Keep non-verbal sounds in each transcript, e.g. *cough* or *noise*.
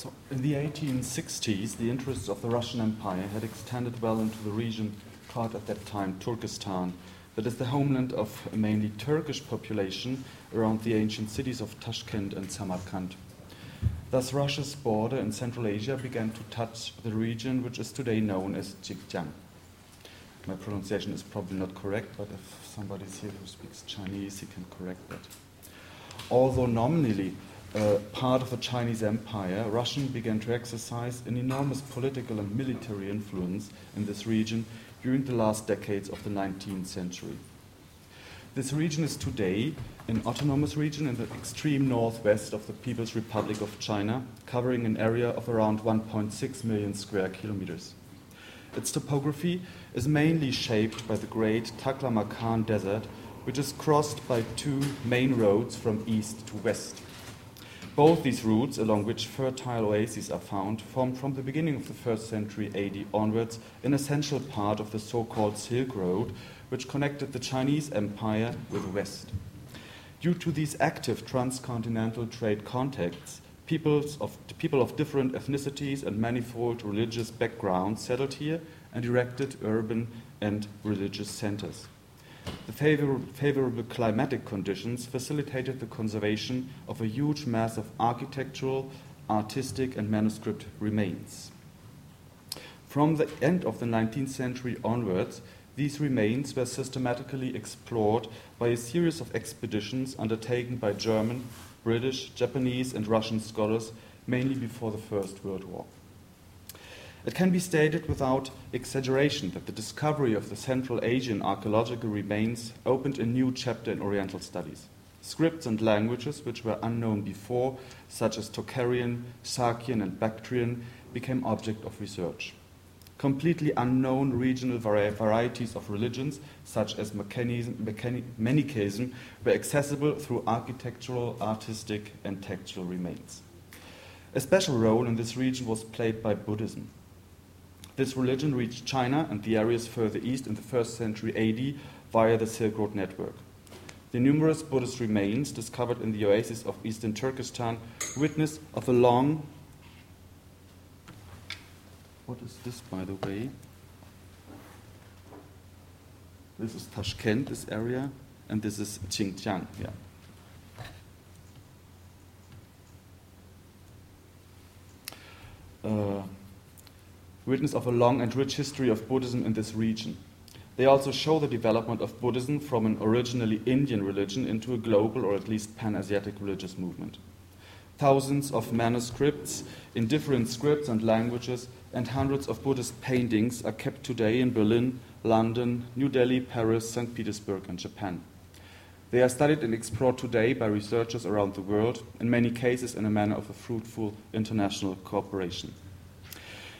So, in the 1860s, the interests of the Russian Empire had extended well into the region called at that time Turkestan, that is the homeland of a mainly Turkish population around the ancient cities of Tashkent and Samarkand. Thus, Russia's border in Central Asia began to touch the region which is today known as Xinjiang. My pronunciation is probably not correct, but if somebody is here who speaks Chinese, he can correct that. Although nominally uh, part of the Chinese Empire, Russia began to exercise an enormous political and military influence in this region during the last decades of the 19th century. This region is today an autonomous region in the extreme northwest of the People's Republic of China, covering an area of around 1.6 million square kilometers. Its topography is mainly shaped by the great Taklamakan Desert, which is crossed by two main roads from east to west. Both these routes, along which fertile oases are found, formed from the beginning of the first century AD onwards an essential part of the so called Silk Road, which connected the Chinese Empire with the West. Due to these active transcontinental trade contacts, peoples of, people of different ethnicities and manifold religious backgrounds settled here and erected urban and religious centers. The favorable, climatic conditions facilitated the conservation of a huge mass of architectural, artistic, and manuscript remains. From the end of the 19th century onwards, these remains were systematically explored by a series of expeditions undertaken by German, British, Japanese, and Russian scholars, mainly before the First World War. It can be stated without exaggeration that the discovery of the Central Asian archaeological remains opened a new chapter in Oriental studies. Scripts and languages which were unknown before, such as Tocharian, Sakian, and Bactrian, became object of research. Completely unknown regional vari- varieties of religions, such as Manichaeism, were accessible through architectural, artistic, and textual remains. A special role in this region was played by Buddhism. This religion reached China and the areas further east in the first century AD via the Silk Road network. The numerous Buddhist remains discovered in the oasis of eastern Turkestan witness of a long. What is this, by the way? This is Tashkent, this area, and this is Xinjiang. Yeah. Uh, witness of a long and rich history of Buddhism in this region. They also show the development of Buddhism from an originally Indian religion into a global or at least pan Asiatic religious movement. Thousands of manuscripts in different scripts and languages and hundreds of Buddhist paintings are kept today in Berlin, London, New Delhi, Paris, St. Petersburg, and Japan. They are studied and explored today by researchers around the world, in many cases in a manner of a fruitful international cooperation.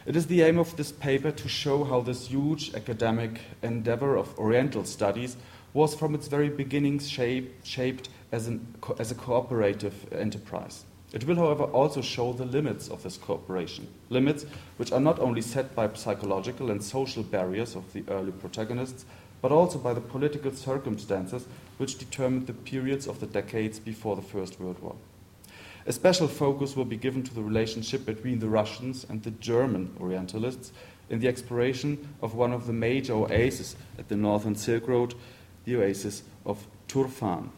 It is the aim of this paper to show how this huge academic endeavor of Oriental studies was from its very beginnings shape, shaped as, an, as a cooperative enterprise. It will, however, also show the limits of this cooperation, limits which are not only set by psychological and social barriers of the early protagonists, but also by the political circumstances which determined the periods of the decades before the First World War. A special focus will be given to the relationship between the Russians and the German Orientalists in the exploration of one of the major oases at the northern Silk Road, the oasis of Turfan.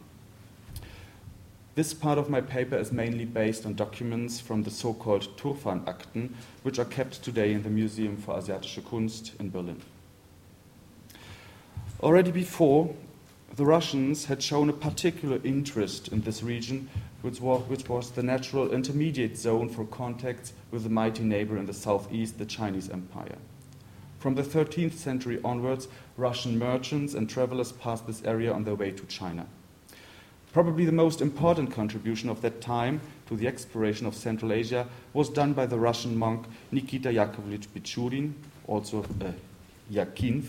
This part of my paper is mainly based on documents from the so called Turfan-Akten, which are kept today in the Museum for Asiatische Kunst in Berlin. Already before, the Russians had shown a particular interest in this region, which was, which was, the natural intermediate zone for contacts with the mighty neighbor in the southeast, the Chinese Empire. From the 13th century onwards, Russian merchants and travelers passed this area on their way to China. Probably the most important contribution of that time to the exploration of Central Asia was done by the Russian monk Nikita Yakovlevich Bichurin, also uh, Yakinf,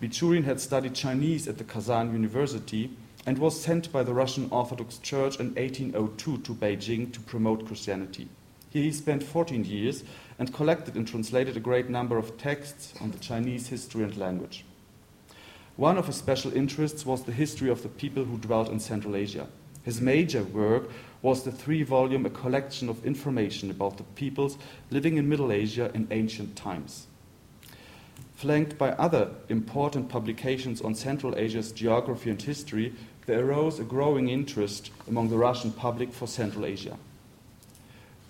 Bichurin had studied Chinese at the Kazan University and was sent by the Russian Orthodox Church in 1802 to Beijing to promote Christianity. Here he spent 14 years and collected and translated a great number of texts on the Chinese history and language. One of his special interests was the history of the people who dwelt in Central Asia. His major work was the three volume A Collection of Information about the Peoples Living in Middle Asia in Ancient Times. Flanked by other important publications on Central Asia's geography and history, there arose a growing interest among the Russian public for Central Asia.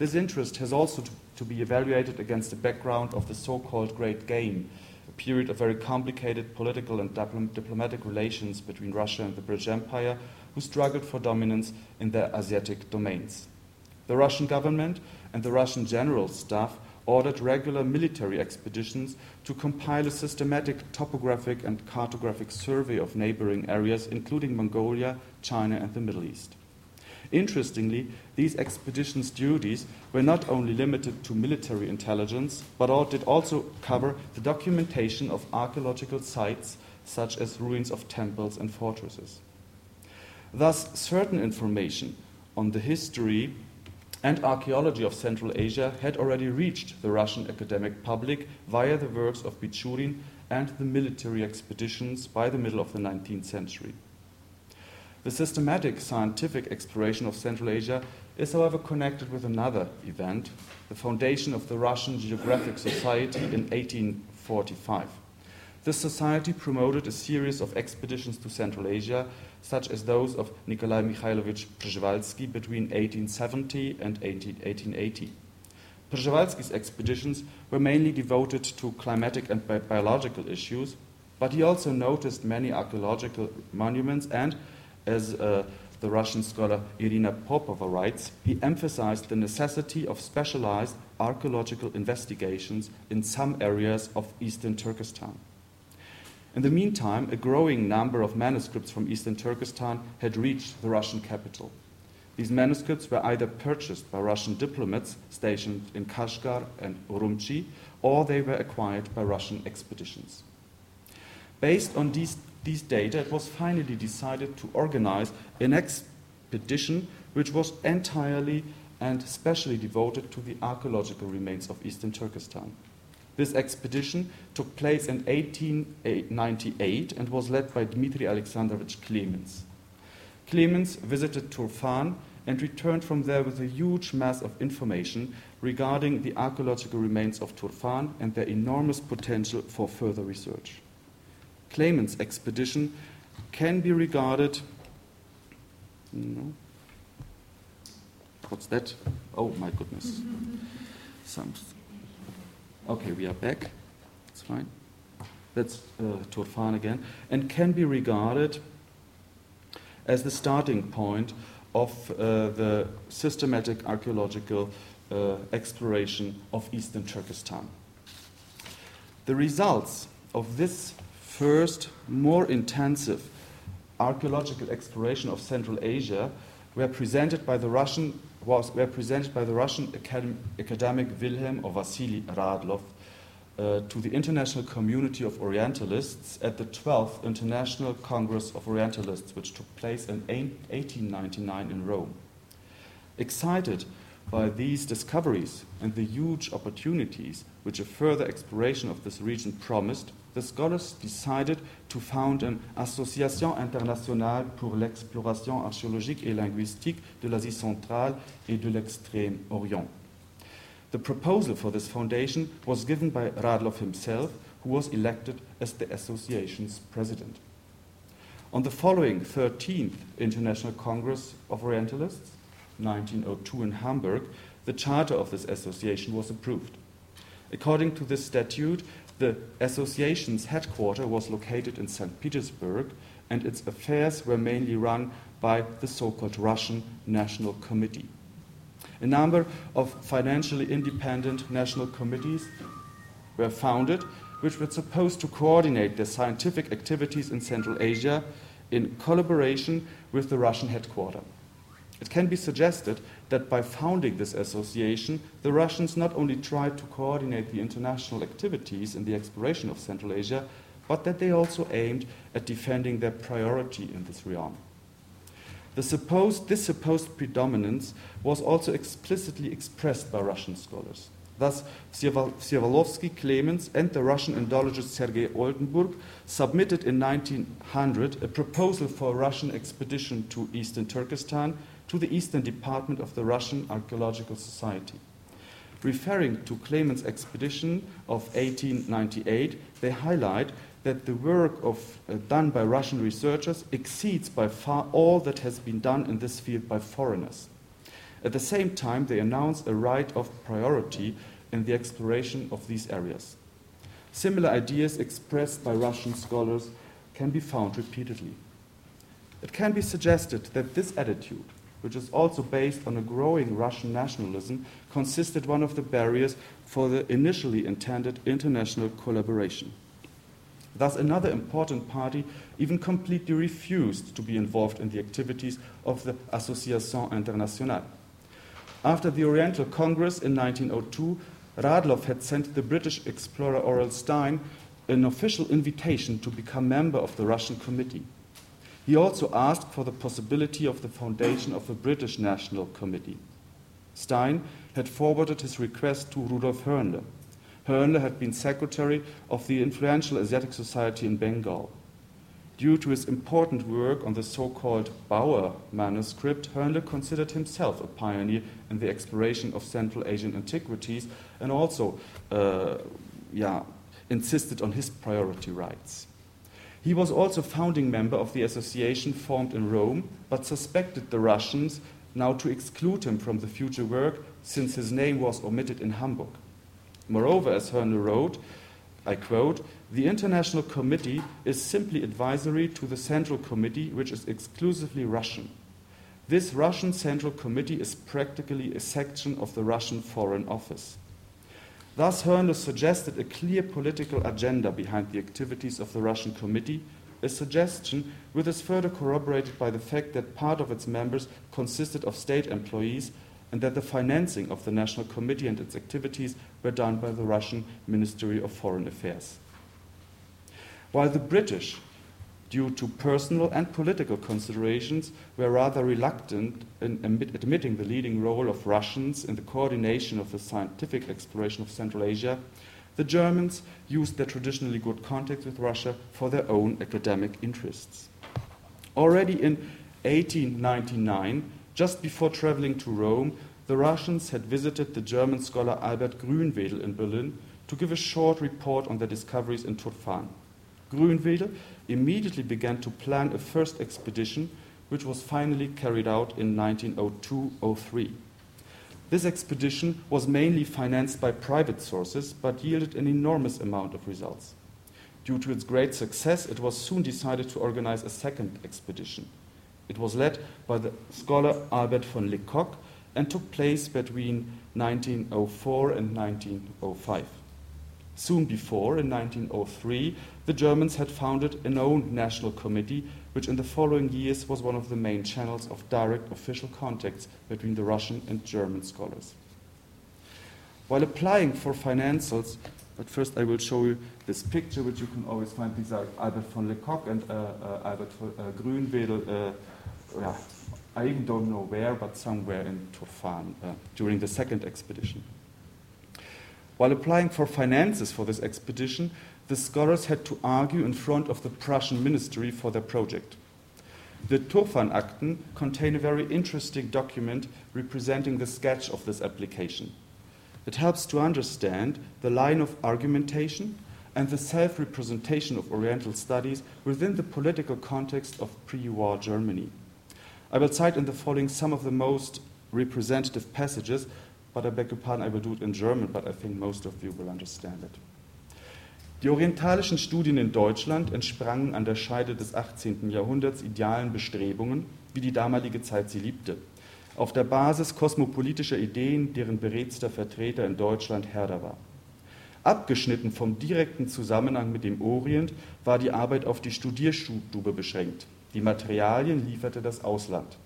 This interest has also to be evaluated against the background of the so called Great Game, a period of very complicated political and diplomatic relations between Russia and the British Empire, who struggled for dominance in their Asiatic domains. The Russian government and the Russian general staff ordered regular military expeditions to compile a systematic topographic and cartographic survey of neighboring areas, including Mongolia, China, and the Middle East. Interestingly, these expeditions' duties were not only limited to military intelligence, but did also cover the documentation of archaeological sites, such as ruins of temples and fortresses. Thus, certain information on the history and archaeology of Central Asia had already reached the Russian academic public via the works of Bichurin and the military expeditions by the middle of the 19th century. The systematic scientific exploration of Central Asia is, however, connected with another event, the foundation of the Russian Geographic Society in 1845. This society promoted a series of expeditions to Central Asia such as those of Nikolai Mikhailovich Przewalski between 1870 and 1880. Przewalski's expeditions were mainly devoted to climatic and bi biological issues, but he also noticed many archaeological monuments and, as uh, the Russian scholar Irina Popova writes, he emphasized the necessity of specialized archaeological investigations in some areas of eastern Turkestan. In the meantime, a growing number of manuscripts from eastern Turkestan had reached the Russian capital. These manuscripts were either purchased by Russian diplomats stationed in Kashgar and Urumqi, or they were acquired by Russian expeditions. Based on these, these data, it was finally decided to organize an expedition which was entirely and specially devoted to the archaeological remains of eastern Turkestan. This expedition took place in 1898 and was led by Dmitry Alexandrovich Clemens. Clemens visited Turfan and returned from there with a huge mass of information regarding the archaeological remains of Turfan and their enormous potential for further research. Clemens' expedition can be regarded. No. What's that? Oh my goodness. *laughs* Some Okay, we are back. That's fine. That's uh, Turfan again, and can be regarded as the starting point of uh, the systematic archaeological uh, exploration of eastern Turkestan. The results of this first, more intensive archaeological exploration of Central Asia were presented by the Russian was, were presented by the Russian academic Wilhelm or Vasily Radlov uh, to the international community of Orientalists at the 12th International Congress of Orientalists, which took place in 1899 in Rome. Excited by these discoveries and the huge opportunities which a further exploration of this region promised, the scholars decided to found an Association internationale pour l'exploration archéologique et linguistique de l'Asie centrale et de l'Extrême-Orient. The proposal for this foundation was given by Radloff himself, who was elected as the association's president. On the following 13th International Congress of Orientalists, 1902 in Hamburg, the charter of this association was approved. According to this statute, the association's headquarters was located in St. Petersburg, and its affairs were mainly run by the so called Russian National Committee. A number of financially independent national committees were founded, which were supposed to coordinate their scientific activities in Central Asia in collaboration with the Russian headquarters. It can be suggested that by founding this association, the Russians not only tried to coordinate the international activities in the exploration of Central Asia, but that they also aimed at defending their priority in this realm. Supposed, this supposed predominance was also explicitly expressed by Russian scholars. Thus, Przewalski, Clemens, and the Russian Indologist Sergei Oldenburg submitted in 1900 a proposal for a Russian expedition to eastern Turkestan to the Eastern Department of the Russian Archaeological Society. Referring to Clemens' expedition of 1898, they highlight that the work of, uh, done by Russian researchers exceeds by far all that has been done in this field by foreigners. At the same time, they announce a right of priority in the exploration of these areas. Similar ideas expressed by Russian scholars can be found repeatedly. It can be suggested that this attitude, which is also based on a growing Russian nationalism, consisted one of the barriers for the initially intended international collaboration. Thus, another important party even completely refused to be involved in the activities of the Association Internationale. After the Oriental Congress in 1902, Radloff had sent the British explorer Aurel Stein an official invitation to become member of the Russian Committee. He also asked for the possibility of the foundation of a British National Committee. Stein had forwarded his request to Rudolf Hoernle. Hoernle had been secretary of the influential Asiatic Society in Bengal. Due to his important work on the so called Bower manuscript, Hoernle considered himself a pioneer in the exploration of Central Asian antiquities and also uh, yeah, insisted on his priority rights. He was also founding member of the association formed in Rome, but suspected the Russians now to exclude him from the future work since his name was omitted in Hamburg. Moreover, as Hoernle wrote, I quote, the International Committee is simply advisory to the Central Committee, which is exclusively Russian. This Russian Central Committee is practically a section of the Russian Foreign Office. Thus, Hoernle suggested a clear political agenda behind the activities of the Russian Committee, a suggestion which is further corroborated by the fact that part of its members consisted of state employees and that the financing of the National Committee and its activities were done by the Russian Ministry of Foreign Affairs. While the British due to personal and political considerations, were rather reluctant in admitting the leading role of Russians in the coordination of the scientific exploration of Central Asia, the Germans used their traditionally good contacts with Russia for their own academic interests. Already in 1899, just before traveling to Rome, the Russians had visited the German scholar Albert Grünwedel in Berlin to give a short report on their discoveries in Turfan. Grünwedel immediately began to plan a first expedition, which was finally carried out in 1902 03. This expedition was mainly financed by private sources, but yielded an enormous amount of results. Due to its great success, it was soon decided to organize a second expedition. It was led by the scholar Albert von Lecoq and took place between 1904 and 1905. Soon before, in 1903, the Germans had founded an own national committee, which in the following years was one of the main channels of direct official contacts between the Russian and German scholars. While applying for financials, but first I will show you this picture, which you can always find. These are Albert von Lecoq and uh, uh, Albert uh, Grünwedel. Uh, yeah, I even don't know where, but somewhere in Turfan uh, during the second expedition. While applying for finances for this expedition, the scholars had to argue in front of the Prussian ministry for their project. The Turfan-Akten contain a very interesting document representing the sketch of this application. It helps to understand the line of argumentation and the self representation of Oriental studies within the political context of pre war Germany. I will cite in the following some of the most representative passages but I beg your pardon, I will do it in German, but I think most of you will understand it. Die orientalischen Studien in Deutschland entsprangen an der Scheide des 18. Jahrhunderts idealen Bestrebungen, wie die damalige Zeit sie liebte, auf der Basis kosmopolitischer Ideen, deren beredster Vertreter in Deutschland Herder war. Abgeschnitten vom direkten Zusammenhang mit dem Orient war die Arbeit auf die Studierstube beschränkt. Die Materialien lieferte das Ausland.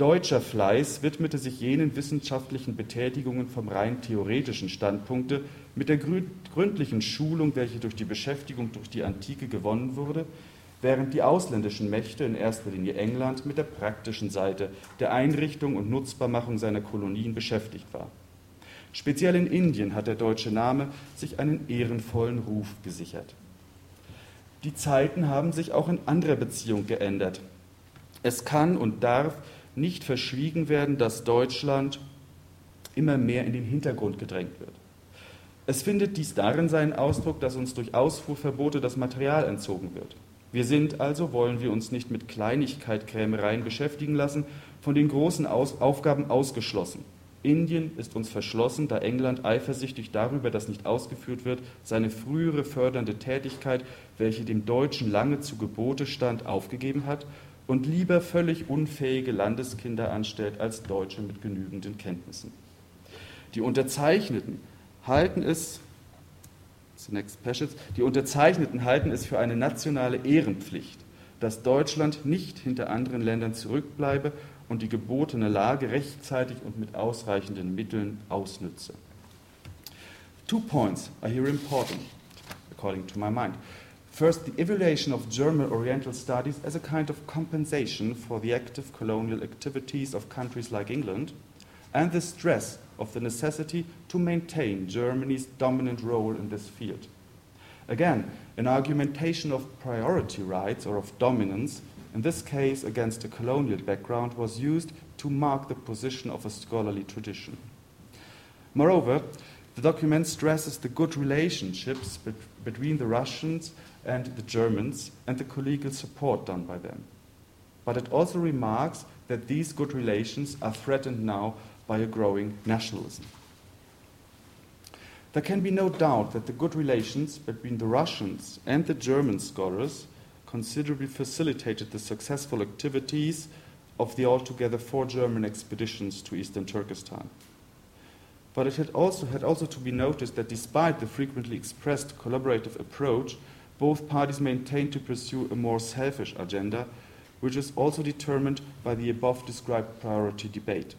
Deutscher Fleiß widmete sich jenen wissenschaftlichen Betätigungen vom rein theoretischen Standpunkte mit der gründlichen Schulung, welche durch die Beschäftigung durch die Antike gewonnen wurde, während die ausländischen Mächte, in erster Linie England, mit der praktischen Seite der Einrichtung und Nutzbarmachung seiner Kolonien beschäftigt war. Speziell in Indien hat der deutsche Name sich einen ehrenvollen Ruf gesichert. Die Zeiten haben sich auch in anderer Beziehung geändert. Es kann und darf nicht verschwiegen werden, dass Deutschland immer mehr in den Hintergrund gedrängt wird. Es findet dies darin seinen Ausdruck, dass uns durch Ausfuhrverbote das Material entzogen wird. Wir sind also, wollen wir uns nicht mit Kleinigkeitkrämereien beschäftigen lassen, von den großen Aus Aufgaben ausgeschlossen. Indien ist uns verschlossen, da England eifersüchtig darüber, dass nicht ausgeführt wird, seine frühere fördernde Tätigkeit, welche dem Deutschen lange zu Gebote stand, aufgegeben hat und lieber völlig unfähige Landeskinder anstellt als Deutsche mit genügenden Kenntnissen. Die Unterzeichneten halten es, die Unterzeichneten halten es für eine nationale Ehrenpflicht, dass Deutschland nicht hinter anderen Ländern zurückbleibe und die gebotene Lage rechtzeitig und mit ausreichenden Mitteln ausnütze. Two points are here important, according to my mind. First, the evaluation of German Oriental studies as a kind of compensation for the active colonial activities of countries like England, and the stress of the necessity to maintain Germany's dominant role in this field. Again, an argumentation of priority rights or of dominance in this case against a colonial background, was used to mark the position of a scholarly tradition. Moreover, the document stresses the good relationships be- between the Russians and the Germans and the collegial support done by them. But it also remarks that these good relations are threatened now by a growing nationalism. There can be no doubt that the good relations between the Russians and the German scholars considerably facilitated the successful activities of the altogether four German expeditions to eastern Turkestan. But it had also, had also to be noticed that despite the frequently expressed collaborative approach, both parties maintain to pursue a more selfish agenda, which is also determined by the above described priority debate.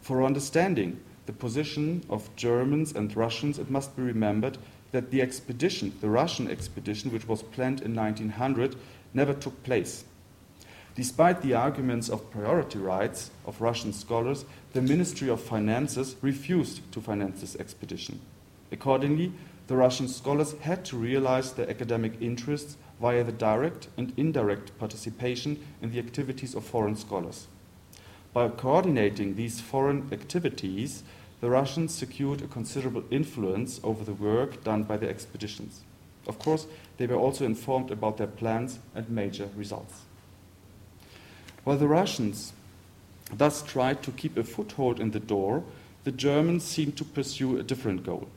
For understanding the position of Germans and Russians, it must be remembered that the expedition, the Russian expedition, which was planned in 1900, never took place. Despite the arguments of priority rights of Russian scholars, the Ministry of Finances refused to finance this expedition. Accordingly, the Russian scholars had to realize their academic interests via the direct and indirect participation in the activities of foreign scholars. By coordinating these foreign activities, the Russians secured a considerable influence over the work done by the expeditions. Of course, they were also informed about their plans and major results. While the Russians thus tried to keep a foothold in the door, the Germans seemed to pursue a different goal.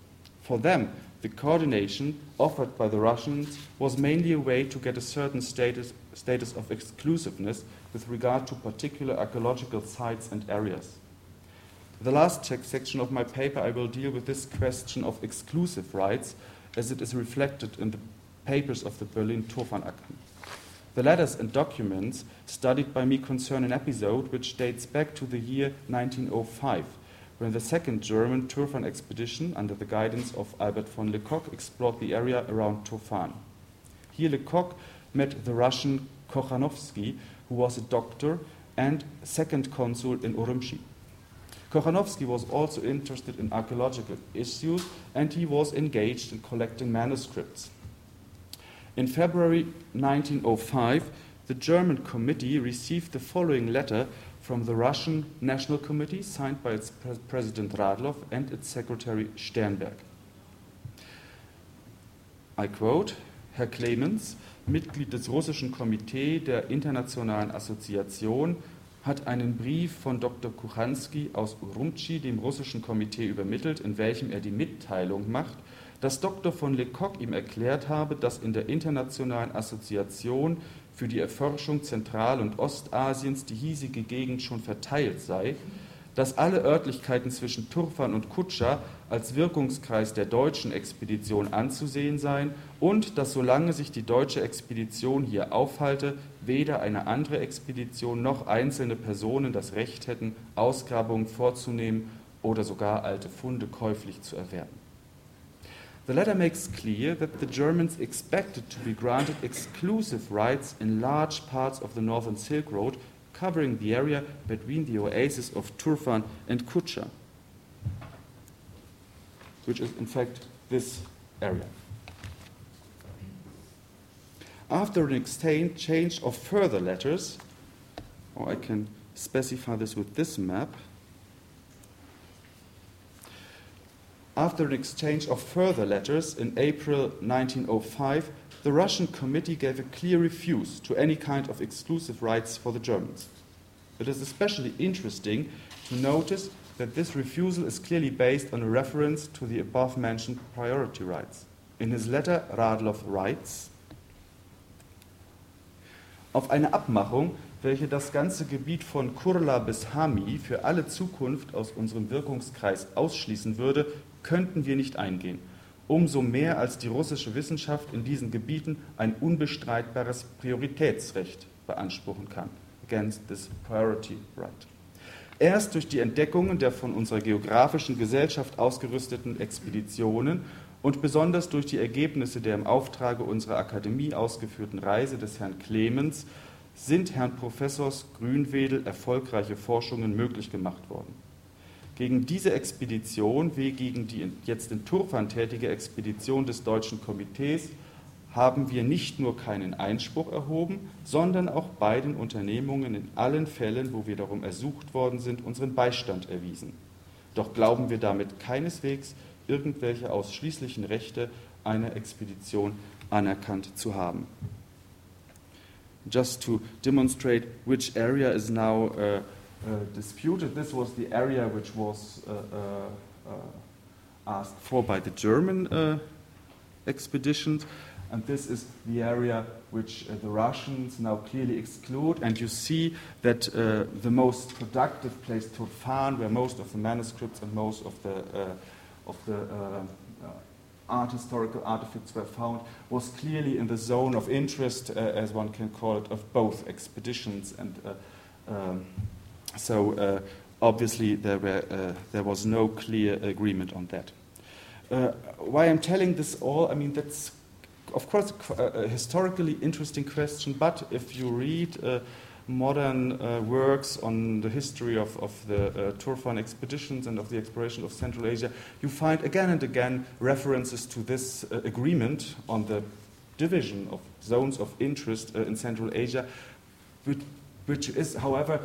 For them, the coordination offered by the Russians was mainly a way to get a certain status, status of exclusiveness with regard to particular archaeological sites and areas. The last section of my paper, I will deal with this question of exclusive rights as it is reflected in the papers of the Berlin Turfan-Akten. The letters and documents studied by me concern an episode which dates back to the year 1905, when the second German Turfan expedition, under the guidance of Albert von Lecoq, explored the area around Turfan. Here, Lecoq met the Russian Kochanowski, who was a doctor and second consul in Urumqi. Kochanowski was also interested in archaeological issues and he was engaged in collecting manuscripts. In February 1905, the German committee received the following letter from the Russian National Committee, signed by its pre President Radlov and its Secretary Sternberg. I quote, Herr Clemens, Mitglied des russischen Komitees der Internationalen Assoziation hat einen Brief von Dr. Kuchanski aus Urumqi dem russischen Komitee übermittelt, in welchem er die Mitteilung macht, dass Dr. von Lecoq ihm erklärt habe, dass in der Internationalen Assoziation für die Erforschung Zentral- und Ostasiens die hiesige Gegend schon verteilt sei, dass alle Örtlichkeiten zwischen Turfan und Kutscha als Wirkungskreis der deutschen Expedition anzusehen seien und dass solange sich die deutsche Expedition hier aufhalte, weder eine andere Expedition noch einzelne Personen das Recht hätten, Ausgrabungen vorzunehmen oder sogar alte Funde käuflich zu erwerben. The letter makes clear that the Germans expected to be granted exclusive rights in large parts of the northern Silk Road covering the area between the oases of Turfan and Kucha, which is in fact this area. After an exchange change of further letters, or I can specify this with this map. After an exchange of further letters in April 1905, the Russian committee gave a clear refuse to any kind of exclusive rights for the Germans. It is especially interesting to notice that this refusal is clearly based on a reference to the above mentioned priority rights. In his letter, Radloff writes, Auf eine Abmachung, welche das ganze Gebiet von Kurla bis Hami für alle Zukunft aus unserem Wirkungskreis ausschließen würde, könnten wir nicht eingehen. Umso mehr als die russische Wissenschaft in diesen Gebieten ein unbestreitbares Prioritätsrecht beanspruchen kann. Against this priority right. Erst durch die Entdeckungen der von unserer geografischen Gesellschaft ausgerüsteten Expeditionen und besonders durch die Ergebnisse der im Auftrage unserer Akademie ausgeführten Reise des Herrn Clemens sind Herrn Professors Grünwedel erfolgreiche Forschungen möglich gemacht worden. Gegen diese Expedition wie gegen die jetzt in Turfan tätige Expedition des Deutschen Komitees haben wir nicht nur keinen Einspruch erhoben, sondern auch beiden Unternehmungen in allen Fällen, wo wir darum ersucht worden sind, unseren Beistand erwiesen. Doch glauben wir damit keineswegs, irgendwelche ausschließlichen Rechte einer Expedition anerkannt zu haben. Just to demonstrate which area is now uh, uh, disputed, this was the area which was uh, uh, uh asked for by the German expeditions. And this is the area which the Russians now clearly exclude. And you see that the most productive place, to Turfan, where most of the manuscripts and most of the, of the art historical artifacts were found, was clearly in the zone of interest, uh, as one can call it, of both expeditions. And um, so obviously there, were, there was no clear agreement on that. why I'm telling this all, I mean, that's of course, a, historically interesting question, but if you read uh, modern uh, works on the history of, of the uh, Turfan expeditions and of the exploration of Central Asia, you find again and again references to this uh, agreement on the division of zones of interest uh, in Central Asia, which, which is, however,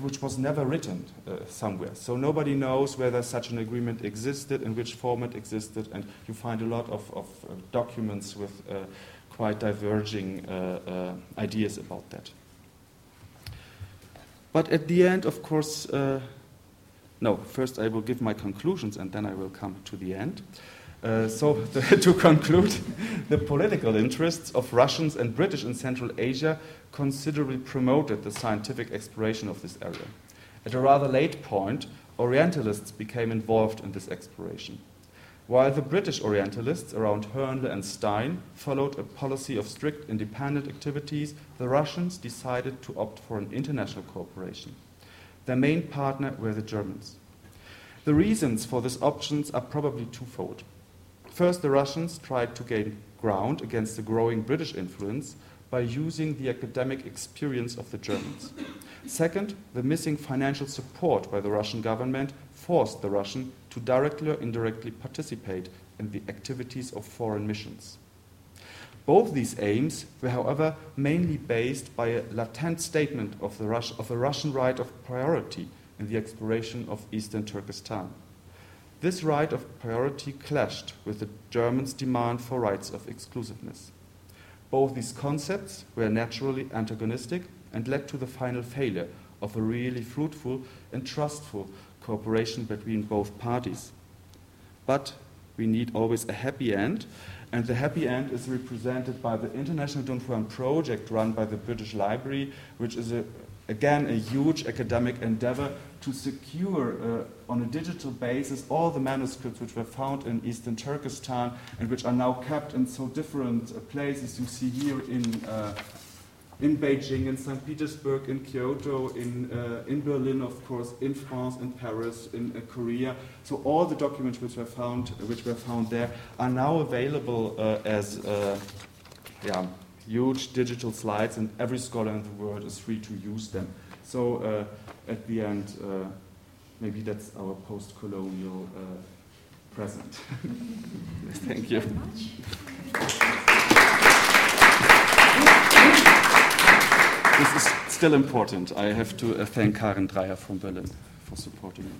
which was never written uh, somewhere. So nobody knows whether such an agreement existed, in which form it existed, and you find a lot of, of uh, documents with quite diverging ideas about that. But at the end, of course, uh, no, first I will give my conclusions and then I will come to the end. Uh, so, *laughs* the, to conclude, *laughs* the political interests of Russians and British in Central Asia considerably promoted the scientific exploration of this area. At a rather late point, Orientalists became involved in this exploration. While the British Orientalists around Hörnle and Stein followed a policy of strict independent activities, the Russians decided to opt for an international cooperation. Their main partner were the Germans. The reasons for these options are probably twofold. First, the Russians tried to gain ground against the growing British influence by using the academic experience of the Germans. Second, the missing financial support by the Russian government forced the Russian to directly or indirectly participate in the activities of foreign missions. Both these aims were, however, mainly based by a latent statement of the, Rus- of the Russian right of priority in the exploration of eastern Turkestan. This right of priority clashed with the Germans' demand for rights of exclusiveness. Both these concepts were naturally antagonistic and led to the final failure of a really fruitful and trustful cooperation between both parties. But we need always a happy end, and the happy end is represented by the International Dunhuang project run by the British Library, which is a, again a huge academic endeavor to secure uh, on a digital basis all the manuscripts which were found in eastern Turkestan and which are now kept in so different uh, places. You see here in, uh, in Beijing, in St. Petersburg, in Kyoto, in, uh, in Berlin, of course, in France, in Paris, in uh, Korea. So all the documents which were found, which were found there are now available uh, as yeah, huge digital slides, and every scholar in the world is free to use them. So at the end, uh, maybe that's our post colonial uh, present. *laughs* Thank you. This is still important. I have to uh, thank Caren Dreyer from Berlin for supporting me.